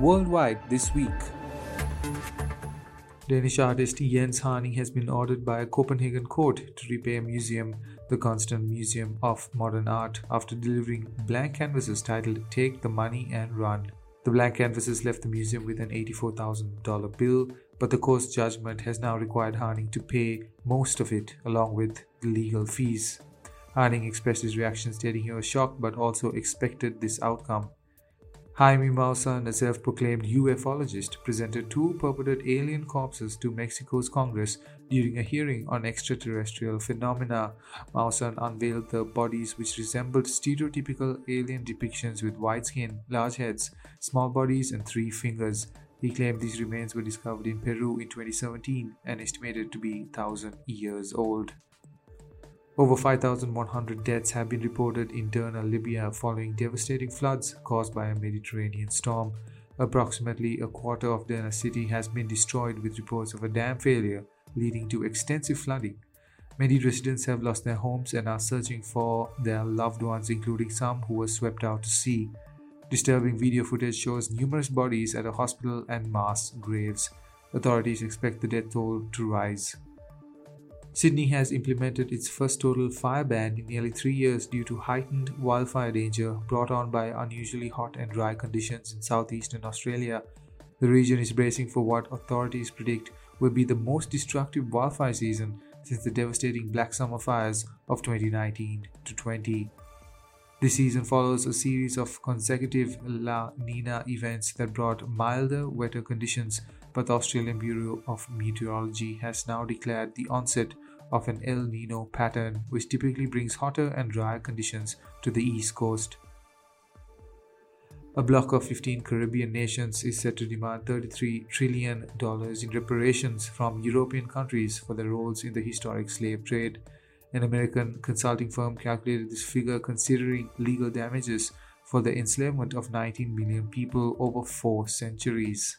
worldwide this week. Danish artist Jens Haaning has been ordered by a Copenhagen court to repay a museum, the Kunsten Museum of Modern Art, after delivering blank canvases titled Take the Money and Run. The blank canvases left the museum with an $84,000 bill, but the court's judgment has now required Haaning to pay most of it along with the legal fees. Haaning expressed his reaction stating he was shocked but also expected this outcome. Jaime Maussan, a self proclaimed ufologist, presented two purported alien corpses to Mexico's Congress during a hearing on extraterrestrial phenomena. Maussan unveiled the bodies, which resembled stereotypical alien depictions with white skin, large heads, small bodies, and three fingers. He claimed these remains were discovered in Peru in 2017 and estimated to be 1,000 years old. Over 5,100 deaths have been reported in Derna, Libya, following devastating floods caused by a Mediterranean storm. Approximately a quarter of Derna city has been destroyed, with reports of a dam failure leading to extensive flooding. Many residents have lost their homes and are searching for their loved ones, including some who were swept out to sea. Disturbing video footage shows numerous bodies at a hospital and mass graves. Authorities expect the death toll to rise. Sydney has implemented its first total fire ban in nearly three years due to heightened wildfire danger brought on by unusually hot and dry conditions in southeastern Australia. The region is bracing for what authorities predict will be the most destructive wildfire season since the devastating Black Summer fires of 2019 to 20. This season follows a series of consecutive La Nina events that brought milder, wetter conditions, but the Australian Bureau of Meteorology has now declared the onset of an El Nino pattern, which typically brings hotter and drier conditions to the east coast. A bloc of 15 Caribbean nations is set to demand $33 trillion in reparations from European countries for their roles in the historic slave trade. An American consulting firm calculated this figure considering legal damages for the enslavement of 19 million people over four centuries.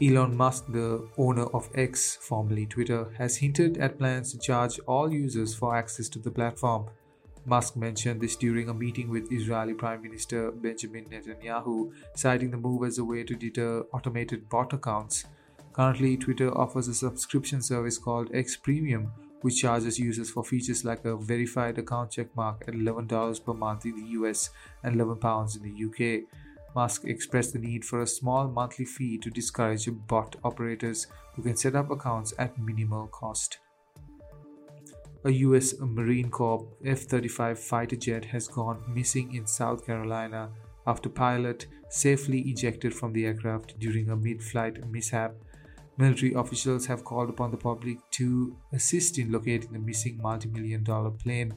Elon Musk, the owner of X, formerly Twitter, has hinted at plans to charge all users for access to the platform. Musk mentioned this during a meeting with Israeli Prime Minister Benjamin Netanyahu, citing the move as a way to deter automated bot accounts. Currently, Twitter offers a subscription service called X Premium, which charges users for features like a verified account checkmark at $11 per month in the US and £11 in the UK. Musk expressed the need for a small monthly fee to discourage bot operators who can set up accounts at minimal cost. A US Marine Corps F 35 fighter jet has gone missing in South Carolina after pilot safely ejected from the aircraft during a mid flight mishap Military officials have called upon the public to assist in locating the missing multi million dollar plane.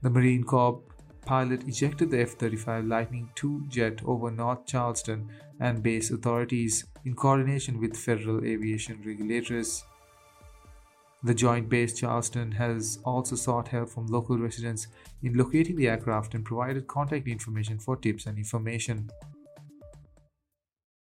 The Marine Corps pilot ejected the F 35 Lightning II jet over North Charleston and base authorities in coordination with federal aviation regulators. The Joint Base Charleston has also sought help from local residents in locating the aircraft and provided contact information for tips and information.